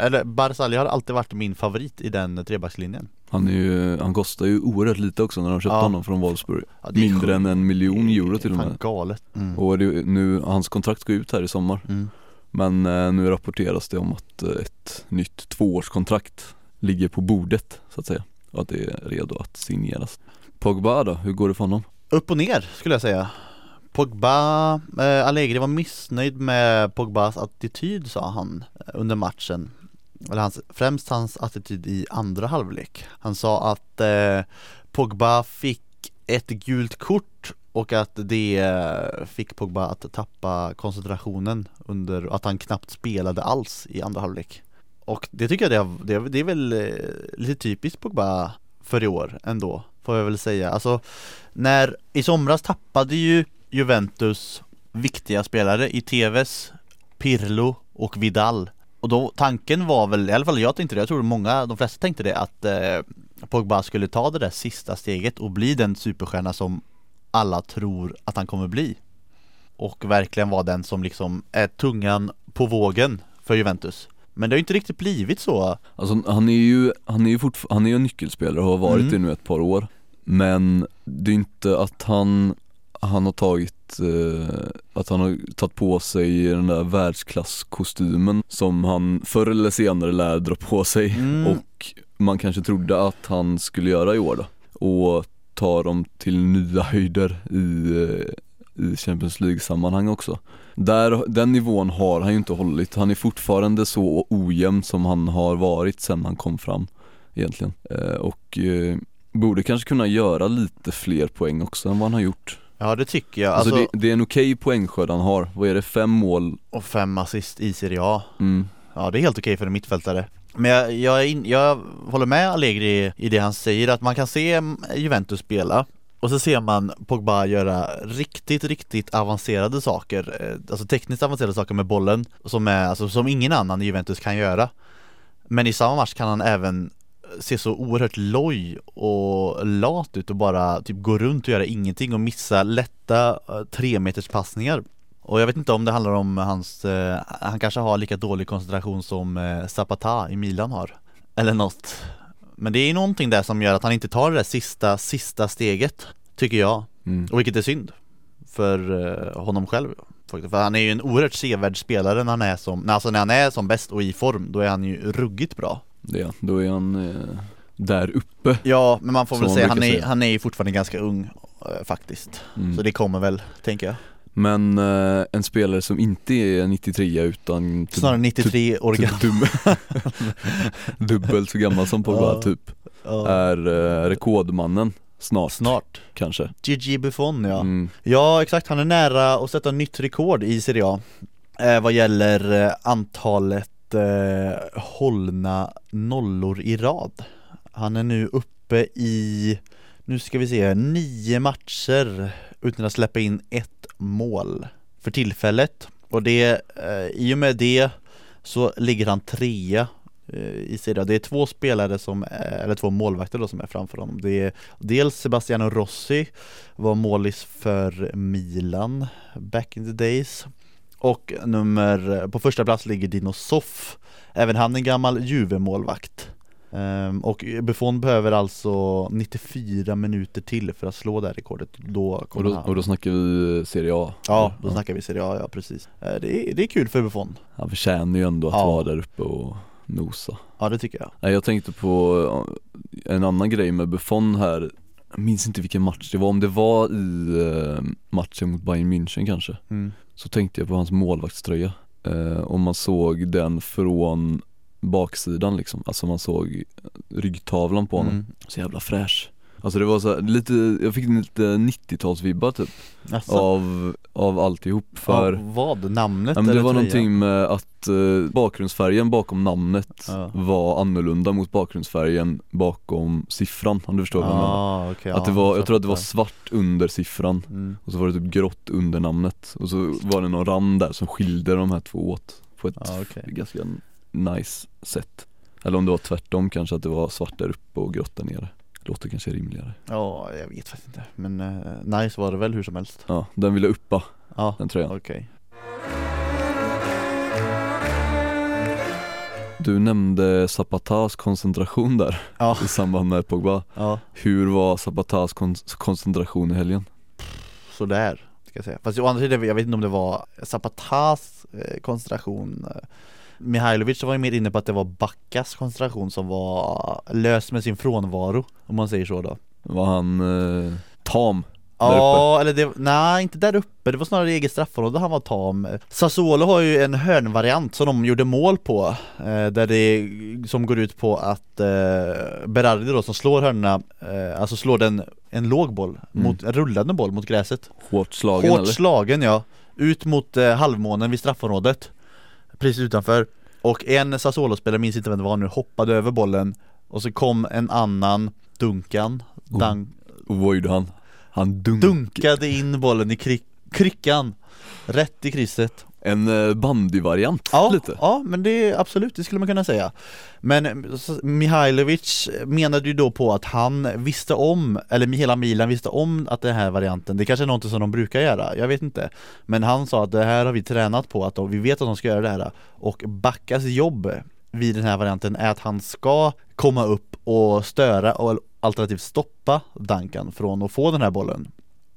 eller Barzali har alltid varit min favorit i den trebackslinjen Han är ju, han kostar ju oerhört lite också när de köpte Ja. honom från Wolfsburg ja, det är Mindre sjukt. än en miljon euro Det är till och fan med galet mm. Och det, nu, hans kontrakt går ut här i sommar Mm. Men eh, nu rapporteras det om att eh, ett nytt tvåårskontrakt ligger på bordet så att säga. Och att det är redo att signeras. Pogba då, hur går det för honom? Upp och ner skulle jag säga. Pogba, eh, Allegri var missnöjd med Pogbas attityd sa han eh, under matchen. Eller hans, främst hans attityd i andra halvlek. Han sa att eh, Pogba fick ett gult kort och att det eh, fick Pogba att tappa koncentrationen under att han knappt spelade alls i andra halvlek. Och det tycker jag det, det, är- det är väl eh, lite typiskt Pogba för i år ändå Får jag väl säga, alltså när i somras tappade ju Juventus viktiga spelare i TVs, Pirlo och Vidal. Och då tanken var väl, i alla fall jag tänkte det, jag tror många, de flesta tänkte det att eh, Pogba skulle ta det där sista steget och bli den superstjärna som alla tror att han kommer bli. Och verkligen vara den som liksom är tungan på vågen för Juventus men det har ju inte riktigt blivit så. Alltså han är ju, han är ju fortfar- han är ju en nyckelspelare och har varit Mm. det nu ett par år. Men det är inte att han, han har tagit, eh, att han har tagit på sig den där världsklasskostymen som han förr eller senare lär dra på sig. Mm. och man kanske trodde att han skulle göra i år då. Och ta dem till nya höjder i, eh, i Champions League-sammanhang också där, den nivån har han ju inte hållit, han är fortfarande så ojämn som han har varit sen han kom fram egentligen. Eh, och eh, borde kanske kunna göra lite fler poäng också än vad han har gjort. Ja det tycker jag, Alltså, alltså, det, det är en okej poängskörd han har, vad är det, fem mål? och fem assist i Serie A. Mm. Ja det är helt okej för en mittfältare. Men jag, jag, in, jag håller med Allegri i det han säger att man kan se Juventus spela och så ser man Pogba göra riktigt, riktigt avancerade saker eh, Alltså tekniskt avancerade saker med bollen som, är, alltså, som ingen annan i Juventus kan göra. Men i samma match kan han även se så oerhört loj och lat ut och bara typ gå runt och göra ingenting och missa lätta tremeterspassningar tre meters passningar. Och jag vet inte om det handlar om hans, eh, han kanske har lika dålig koncentration som eh, Zapata i Milan har. Eller något. Men det är någonting där som gör att han inte tar det där sista, sista steget Tycker jag, Mm. och vilket är synd För eh, honom själv faktiskt. För han är ju en oerhört sevärd spelare när han är som, när- alltså när han är som bäst och i form Då är han ju ruggigt bra Det, är då är han eh, där uppe Ja, men man får väl säga, han är, säga. han är ju fortfarande ganska ung eh, faktiskt mm. Så det kommer väl, tänker jag Men eh, en spelare som inte är 93 utan typ, Snarare 93 år gammal. typ dum, [laughs] dubbelt så gammal som Pogba Ja. typ. Ja. Är eh, rekordmannen snart, Snart. Kanske. Gigi Buffon ja. Mm. Ja exakt, han är nära att sätta nytt rekord i Serie A eh, Vad gäller eh, antalet eh, hållna nollor i rad. Han är nu uppe i, nu ska vi se, nio matcher utan att släppa in ett mål för tillfället. Och det, eh, i och med det så ligger han trea eh, i serien. Det är två spelare som, är- eller två målvakter då som är framför honom. Det är dels Sebastiano Rossi var målis för Milan back in the days. Och nummer, på första plats ligger Dino Soff Även han en gammal Juve-målvakt och Buffon behöver alltså 94 minuter till för att slå det här rekordet. Då Och då, han. och då snackar vi Serie A. Ja, då snackar vi Serie A, ja precis. Eh, det, är, det är kul för Buffon. Han förtjänar ju ändå att Ja. vara där uppe och nosa. Ja det tycker jag. Jag tänkte på eh, en annan grej med Buffon här. Jag minns inte vilken match det var, om det var i eh, matchen mot Bayern München kanske mm. Så tänkte jag på hans målvaktströja. Eh, Om man såg den från baksidan liksom, alltså man såg ryggtavlan på honom Mm. Så jävla fräsch Alltså det var så här, lite, jag fick lite 90-talsvibbar typ Alltså, av, av alltihop för ja, Vad? Namnet Ja, men det var tröjan? någonting med att eh, bakgrundsfärgen bakom namnet Ja. var annorlunda mot bakgrundsfärgen bakom siffran om du förstår vad jag menar ah, okay, Att det var, jag tror att det var svart under siffran mm. och så var det typ grått under namnet och så var det någon rand där som skilde de här två åt på ett Ja, okej. ganska nice sätt Eller om det var tvärtom kanske att det var svart där uppe och grått där nere. Låter kanske rimligare. Ja, jag vet faktiskt inte. Men eh, nice var det väl hur som helst? Ja, den ville uppa Ja, den tröjan. okej. Du nämnde Zapatas koncentration där Ja, i samband med Pogba. Ja, Hur var Zapatas kon- koncentration i helgen? sådär ska jag säga. Fast å andra sidan, jag vet inte om det var Zapatas eh, koncentration eh, Mihailovic var ju mer inne på att det var Backas koncentration som var lös med sin frånvaro Om man säger så då. Var han eh, tam? Ja, eller det, nej inte där uppe, det var snarare i eget straffområde han var tam. Sassuolo har ju en hörnvariant som de gjorde mål på eh, Där det, som går ut på att eh, Berardi då som slår hörnorna, eh, alltså slår den en låg boll, mot, en rullande boll mot gräset. Hårt slagen Hårt eller? slagen ja, ut mot eh, halvmånen vid straffområdet Precis utanför. Och en Sassuolo-spelare, minns inte vem det var nu, hoppade över bollen. Och så kom en annan, Duncan, Oh. Dun- Och vad gjorde han? Han dunk dunkade in bollen i kry- kryckan Rätt i krysset En eh, bandyvariant ja, lite. ja, men det är absolut, det skulle man kunna säga. Men eh, Mihailovic menade ju då på att han visste om, eller hela Milan visste om att den här varianten Det kanske är något som de brukar göra, jag vet inte. Men han sa att det här har vi tränat på, att de, vi vet att de ska göra det här. Och Backas jobb vid den här varianten är att han ska komma upp och störa och alternativt stoppa Duncan från att få den här bollen.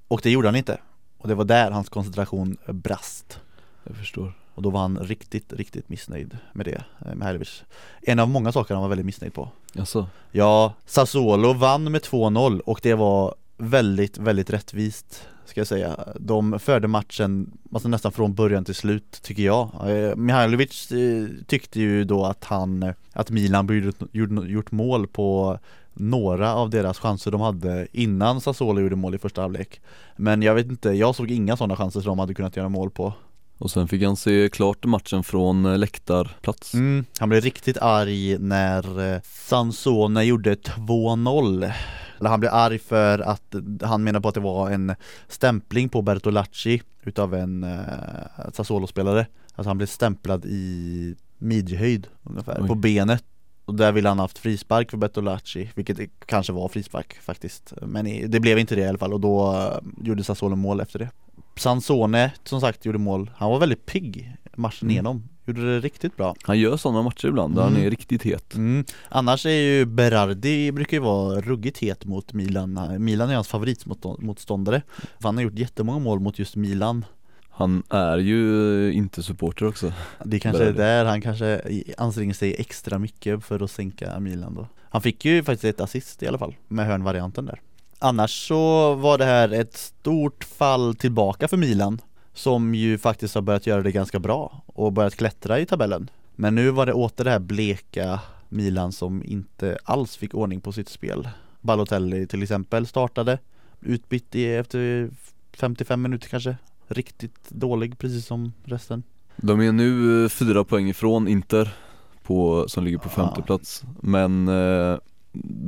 Och det gjorde han inte. Och det var där hans koncentration brast Jag förstår. Och då var han riktigt, riktigt missnöjd med det, eh, Mihailovic En av många saker han var väldigt missnöjd på. Jaså? Ja, Sassuolo vann med 2-0 och det var väldigt, väldigt rättvist Ska jag säga. De förde matchen, alltså nästan från början till slut, tycker jag. Eh, Mihailovic eh, tyckte ju då att han, att Milan borde gjort, gjort mål på några av deras chanser de hade innan Sassuolo gjorde mål i första halvlek. Men jag vet inte, jag såg inga sådana chanser som de hade kunnat göra mål på Och sen fick han se klart matchen från eh, läktarplats. Mm, han blev riktigt arg när eh, Sansone gjorde 2-0 Eller han blev arg för att han menar på att det var en stämpling på Bertolacci utav en eh, Sassuolo-spelare. Alltså han blev stämplad i midjehöjd ungefär, Oj. på benet. Och där ville han haft frispark för Bertolacci, vilket kanske var frispark faktiskt. Men det blev inte det i alla fall och då eh, gjorde Sassuolo mål efter det Sansone som sagt gjorde mål, han var väldigt pigg matchen Mm. igenom. Gjorde det riktigt bra. Han gör sådana matcher ibland där Mm. han är riktigt het. Mm. Annars är ju Berardi, brukar ju vara ruggigt het mot Milan. Milan är hans favoritmotståndare. Han har gjort jättemånga mål mot just Milan. Han är ju inte supporter också. Det kanske är Berardi. där han kanske anstränger sig extra mycket för att sänka Milan då. Han fick ju faktiskt ett assist i alla fall, med hörnvarianten där Annars så var det här ett stort fall tillbaka för Milan Som ju faktiskt har börjat göra det ganska bra och börjat klättra i tabellen. Men nu var det åter det här bleka Milan som inte alls fick ordning på sitt spel. Balotelli till exempel startade Utbytt efter 55 minuter kanske. Riktigt dålig precis som resten. De är nu eh, fyra poäng ifrån Inter på, som ligger på femte Ja. plats Men eh,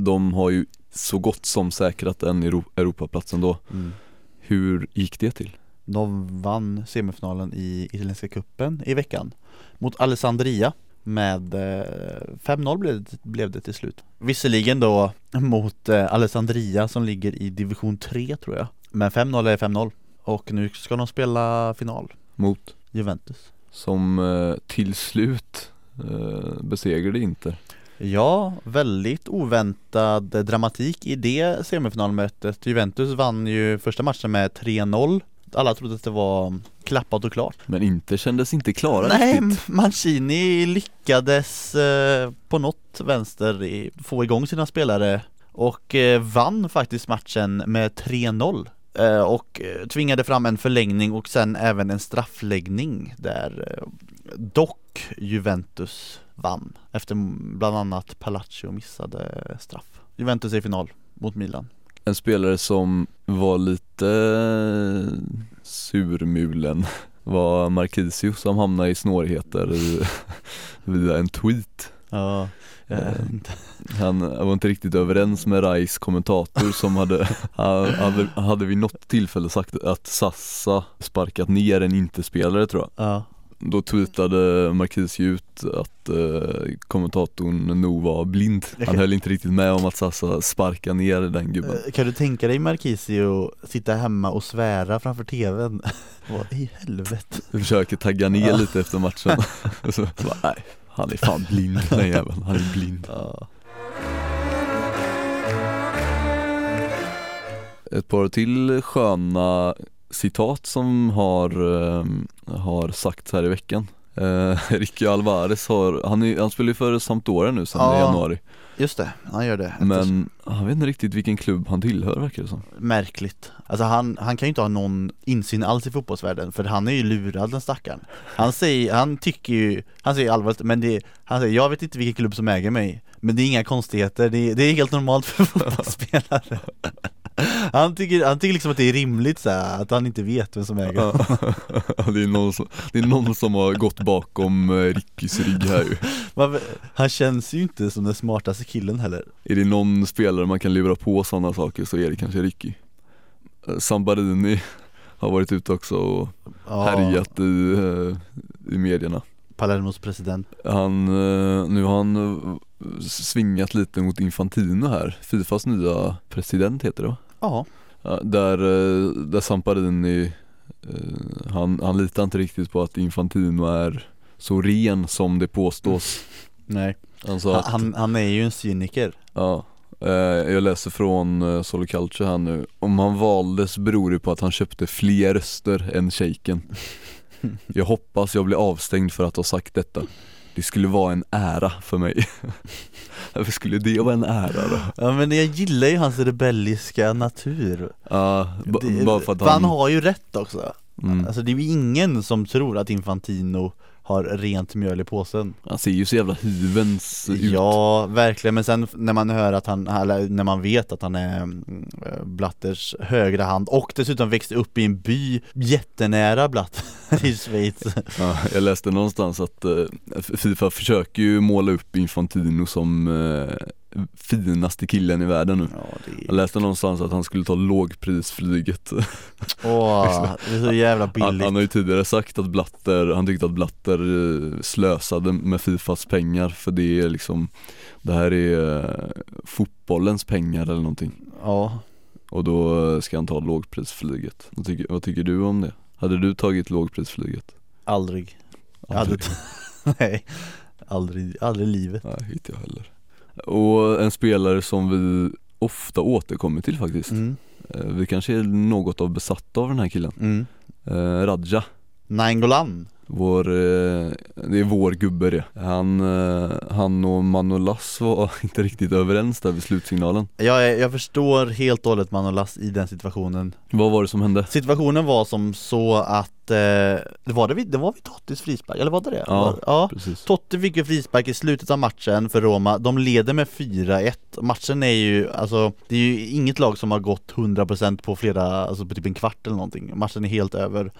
de har ju så gott som säkrat en Euro- Europaplatsen då Hur gick det till? De vann semifinalen i Italienska cupen i veckan mot Alessandria med eh, 5-0 blev det, blev det till slut. Visserligen då mot eh, Alessandria som ligger i division 3 tror jag. Men 5-0 är 5-0 och nu ska de spela final. Mot? Juventus. Som eh, till slut eh, besegrade Inter Ja, väldigt oväntad dramatik i det semifinalmötet. Juventus vann ju första matchen med 3-0. Alla trodde att det var klappat och klart. Men inte kändes inte klara Nej, riktigt. Mancini lyckades eh, på något vänster i, få igång sina spelare och eh, vann faktiskt matchen med 3-0 eh, och eh, tvingade fram en förlängning och sen även en straffläggning där eh, dock Juventus vann efter bland annat Palacio missade straff. Juventus är i final mot Milan. En spelare som var lite eh, surmulen [laughs] var Marquisio som hamnade i snårigheter [laughs] via en tweet Ja, eh, Han var inte riktigt överens med Rais kommentator som hade, [laughs] hade, hade vid något tillfälle sagt att Sassa sparkat ner en inte-spelare tror jag ja. Då tweetade Marquis ut att eh, kommentatorn nog var blind Han höll inte riktigt med om att Sassa sparkade ner den gubben Eh, Kan du tänka dig Marquisio sitta hemma och svära framför tvn? [laughs] Vad i helvete? Jag försöker tagga ner Ja. lite efter matchen [laughs] så, bara, nej, han är fan blind den jäveln, han är blind. Ja. Ett par till sköna citat som har, eh, har sagts här i veckan eh, [laughs] Ricky Alvarez har, han, är, han spelar ju för Sampdoria nu sen Ja. i januari. Just det, han gör det. Men han vet inte riktigt vilken klubb han tillhör verkar det som. Märkligt. Alltså han, han kan ju inte ha någon insyn alls i fotbollsvärlden för han är ju lurad den stackaren. Han säger, han tycker ju, han säger allvarligt men det, han säger jag vet inte vilken klubb som äger mig Men det är inga konstigheter, det är, det är helt normalt för [laughs] fotbollsspelare. Han tycker, han tycker liksom att det är rimligt så här, att han inte vet vem som äger. Ja, [laughs] det, är någon som, det är någon som har gått bakom eh, Rickys rygg här ju. Han känns ju inte som den smartaste killen heller. Är det någon spelare man kan lura på sådana saker så är det kanske Ricky. Eh, Sambarini har varit ute också och Ja, härjat i, eh, i medierna. Palermos president. Han, nu har han svingat lite mot Infantino här, Fifas nya president heter det va? Ja, Där, eh, där Samparini, eh, han, han litar inte riktigt på att Infantino är så ren som det påstås. [laughs] Nej. Han, att, han, han är ju en cyniker. Ja, eh, jag läser från Solo Culture här nu. Om han valdes beror det på att han köpte fler röster än shejken. [laughs] Jag hoppas jag blir avstängd för att ha sagt detta Det skulle vara en ära för mig. [laughs] Varför skulle det vara en ära då? Ja men jag gillar ju hans rebelliska natur. Ja, det, bara för att han han, har ju rätt också. Mm, Alltså det är ju ingen som tror att Infantino har rent mjöl i påsen. Han ser ju så jävla hyvens ut. Ja, verkligen, men sen när man hör att han, eller när man vet att han är mm, Blatters högra hand och dessutom växte upp i en by jättenära Blatter [laughs] i Schweiz. Ja, jag läste någonstans att eh, Fifa försöker ju måla upp Infantino som eh, finaste killen i världen nu. Ja, det Jag är, läste någonstans att han skulle ta lågprisflyget. Åh, [laughs] det är så jävla han, billigt. han har ju tidigare sagt att Blatter, han tyckte att Blatter eh, slösade med Fifas pengar för det är liksom Det här är eh, fotbollens pengar eller någonting. Ja, Och då ska han ta lågprisflyget. Vad tycker, vad tycker du om det? Hade du tagit lågprisflyget? aldrig. Aldrig. t- [laughs] Nej, aldrig, aldrig i livet. Nej, inte jag heller Och en spelare som vi ofta återkommer till faktiskt. Mm, Eh, Vi kanske är något av besatta av den här killen. Mm. eh, Radja. Nainggolan Vår, eh, det är vår gubbe det Han, eh, han och Manolas var [laughs] inte riktigt överens där vid slutsignalen är- jag förstår helt och hållet Manolas i den situationen Vad var det som hände? Situationen var som så att, eh, det var det, vid- det var vid Tottis frispark, eller var det det? Ja. Var- ja. Precis Totti fick ju frispark i slutet av matchen för Roma, de leder med 4-1 Matchen är ju, alltså det är ju inget lag som har gått 100% på flera, alltså på typ en kvart eller någonting Matchen är helt över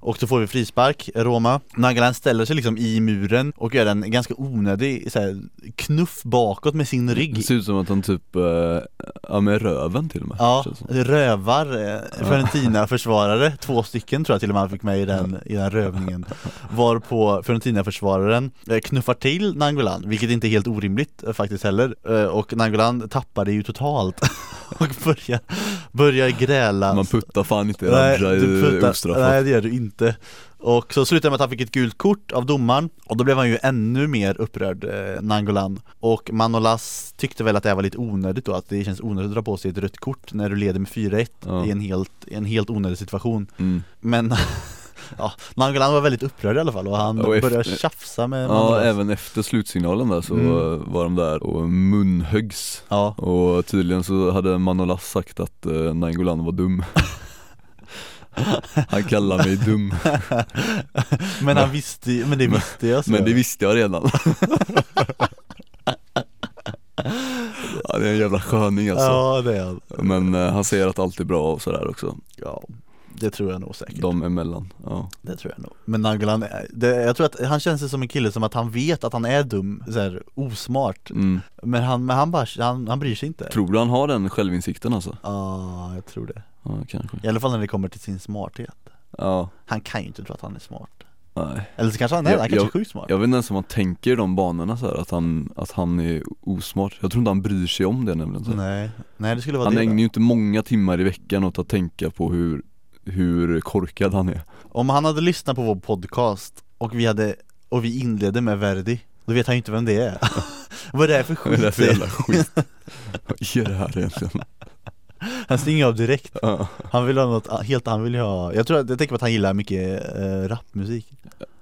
och så får vi frispark, Roma. Nagalan ställer sig liksom i muren och gör en ganska onödig så här, knuff bakåt med sin Det rygg ser ut som att han typ, eh, ja med röven till och med Ja, rövar eh, Fiorentina-försvarare, två stycken tror jag till och med han fick med i den, i den rövningen. Varpå Fiorentina-försvararen eh, knuffar till Nangolan, vilket inte är helt orimligt faktiskt heller. Och Nangolan tappar det ju totalt [laughs] [laughs] och börjar, börjar gräla. Man puttar fan inte puttar- ostraffat nej det gör du inte. Och så slutade det med att han fick ett gult kort av domaren. Och då blev han ju ännu mer upprörd, eh, Nangolan. Och Manolas tyckte väl att det här var lite onödigt då Att det känns onödigt att dra på sig ett rött kort när du leder med 4-1 Ja. i, en helt, en helt onödig situation. Mm. Men [laughs] Ja, Nangolan var väldigt upprörd i alla fall och han Och efter- började tjafsa med Ja Manolas även efter slutsignalen där så Mm. eh, var de där och munhöggs. Ja, Och tydligen så hade Manolas sagt att uh, Nainggolan var dum. [laughs] Han kallar mig dum, [laughs] men han visste men det visste jag så men det visste jag redan. [laughs] Ja det är en jävla sköning alltså. Ja det är han. Men eh, han säger att allt är bra och sådär också, Ja, det tror jag nog säkert. De emellan, ja. Det tror jag nog. Men Nangolan, det, jag tror att han känns som en kille som att han vet att han är dum, så här, osmart. Mm. Men han, men han bara, han, han bryr sig inte. Tror du han har den självinsikten alltså? Ja, jag tror det. Ja kanske. I alla fall när det kommer till sin smarthet. Ja, Han kan ju inte tro att han är smart. Nej. Eller så kanske han är Jag- han kanske jag- är sjukt smart. Jag vet inte ens om han tänker i de banorna så här, att han, att han är osmart. Jag tror inte han bryr sig om det nämligen så. Nej, nej det skulle vara Han det ägnar ju inte många timmar i veckan åt att tänka på hur, hur korkad han är. Om han hade lyssnat på vår podcast och vi hade, och vi inledde med Verdi Då vet han ju inte vem det är. Vad är det för Vad är det skit? för jävla skit? Vad är det här egentligen? Han stänger av direkt. Han vill ha något helt, han vill ha Jag tror, jag tänker på att han gillar mycket eh, rapmusik.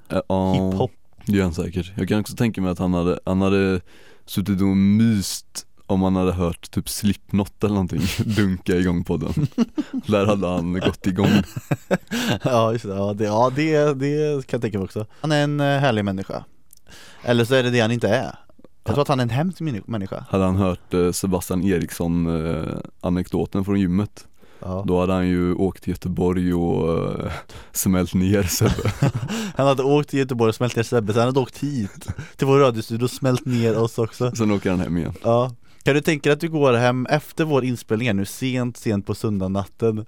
Ja, Hiphop. Det gör han säkert. Jag kan också tänka mig att han hade, han hade suttit och myst om han hade hört typ Slipknot eller någonting [laughs] dunka igång på den Där hade han gått igång. [laughs] Ja just det, ja det, ja, det, det kan jag tänka mig också. Han är en eh, härlig människa. Eller så är det det han inte är. Jag tror att han är en hemsk männi- människa. Hade han hört eh, Sebastian Eriksson eh, anekdoten från gymmet ja. Då hade han ju åkt till Göteborg och eh, smält ner Sebbe. [laughs] Han hade åkt till Göteborg och smält ner Sebbe, så han hade åkt hit Till vår radiostudio och smält ner oss också. Sen åker han hem igen. Ja Kan du tänka dig att du går hem efter vår inspelning här nu sent, sent på söndag natten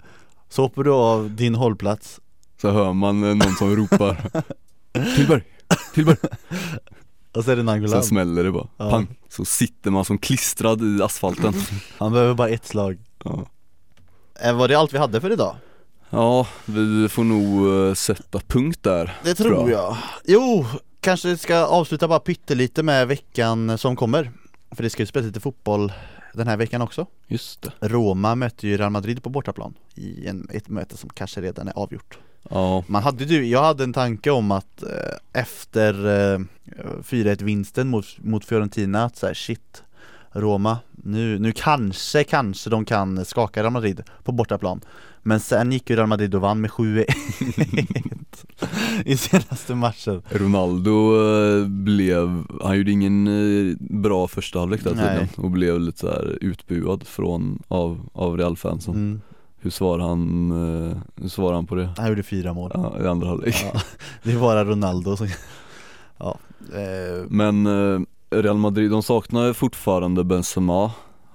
Så hoppar du av din hållplats. Så hör man eh, någon som ropar. [laughs] Tillberg, Tillberg och så är det Nangolan Sen smäller det bara, Ja. pang Så sitter man som klistrad i asfalten. [laughs] Han behöver bara ett slag. Ja, Eh, Var det allt vi hade för idag? ja vi får nog eh, sätta punkt där Det tror Bra. jag. Jo, kanske ska avsluta bara pyttelite med veckan som kommer För det ska ju spelas lite fotboll den här veckan också. Just det. Roma möter ju Real Madrid på bortaplan i en, ett möte som kanske redan är avgjort. Ja, Man hade ju, jag hade en tanke om att eh, efter eh, 4-1 vinsten mot, mot Fiorentina att så här, shit Roma, nu, nu kanske, kanske de kan skaka Real Madrid på bortaplan Men sen gick ju Real Madrid och vann med 7-1 [laughs] i senaste matchen. Ronaldo eh, blev, han gjorde ingen eh, bra första halvlek där tydligen och blev lite så här utbuad från, av, av Real-fansen. Mm. Hur svarar han, eh, hur svarar han på det? Han gjorde fyra mål. Ja, i andra halvlek. Ja, Det är bara Ronaldo som [laughs] Ja, Men Real Madrid, de saknar fortfarande Benzema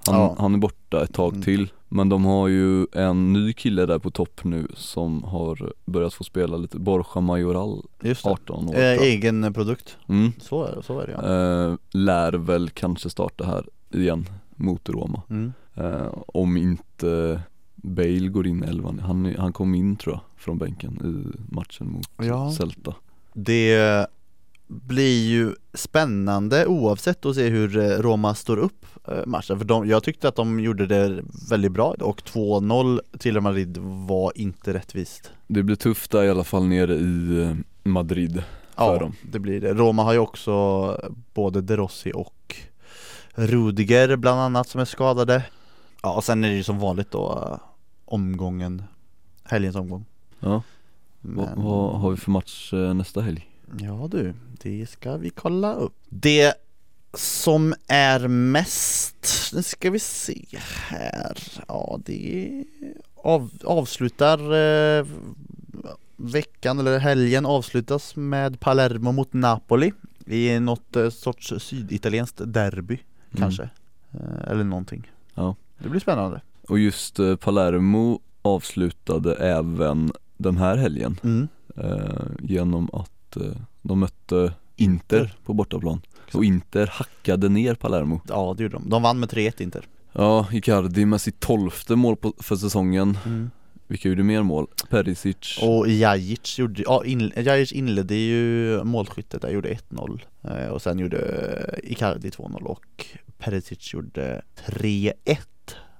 Han, Ja. han är borta ett tag Mm. till Men de har ju en ny kille där på topp nu som har börjat få spela lite, Borja Majoral, just det 18 år eh. Egen produkt, mm. så är, så är det ja eh, Lär väl kanske starta här igen mot Roma mm. eh, Om inte Bale går in i elvan, han, han kom in tror jag från bänken i matchen mot Ja. Celta Det blir ju spännande oavsett att se hur eh, Roma står upp eh, matchen För de, jag tyckte att de gjorde det väldigt bra och 2-0 till Madrid var inte rättvist Det blir tufft där i alla fall nere i eh, Madrid för Ja, dem. det blir det. Roma har ju också både De Rossi och Rudiger bland annat som är skadade Ja, och sen är det ju som vanligt då omgången, helgens omgång Ja, Men- vad, vad har vi för match nästa helg? Ja du, det ska vi kolla upp. Det som är mest, nu ska vi se här, ja det av, avslutar eh, veckan eller helgen avslutas med Palermo mot Napoli i något eh, sorts syditalienskt derby kanske, eh, eller någonting. Ja. Det blir spännande. Och just eh, Palermo avslutade även den här helgen Mm. eh, genom att eh, de mötte Inter på bortaplan. Och Inter hackade ner Palermo. Ja det gjorde de. De vann med 3-1 Inter. Ja, Icardi med sitt tolfte mål på, för säsongen. Vilka gjorde mer mål? Perisic. Och Jajic gjorde, ja, in, Jajic inledde ju målskyttet där, gjorde 1-0 eh, Och sen gjorde Icardi 2-0 och Perisic gjorde 3-1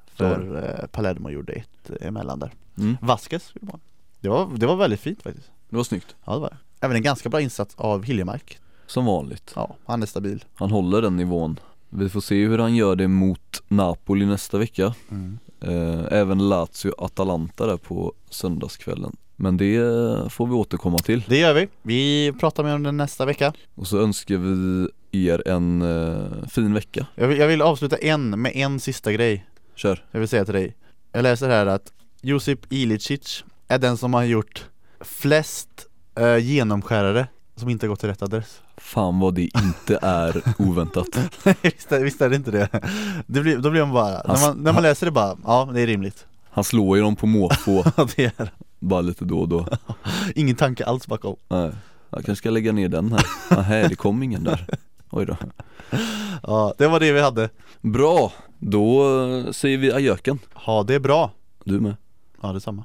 För eh, Palermo gjorde ett emellan där. Mm. Vasquez gjorde mål. Det var, det var väldigt fint faktiskt. Det var snyggt. Ja det var det Även en ganska bra insats av Hiljemark. Som vanligt. Ja, han är stabil. Han håller den nivån. Vi får se hur han gör det mot Napoli nästa vecka. Eh, Även Lazio Atalanta där på söndagskvällen. Men det får vi återkomma till. Det gör vi, vi pratar mer om det nästa vecka. Och så önskar vi er en eh, fin vecka. Jag vill, jag vill avsluta en med en sista grej. Kör. Jag vill säga till dig. Jag läser här att Josip Ilicic är den som har gjort flest eh, genomskärare som inte gått till rätt adress. Fan vad det inte är oväntat. [laughs] Visst, är, visst är det inte det? det blir, då blir man bara, när man, när man läser det bara, ja det är rimligt. Han slår ju dem på måfå. [laughs] Ja det är bara lite då och då. [laughs] Ingen tanke alls bakom. Nej, jag kanske ska lägga ner den här. Nej, det kom ingen där. Oj då. Ja, det var det vi hade. Bra, då eh, säger vi ajöken Ha det bra. Du med. Ja detsamma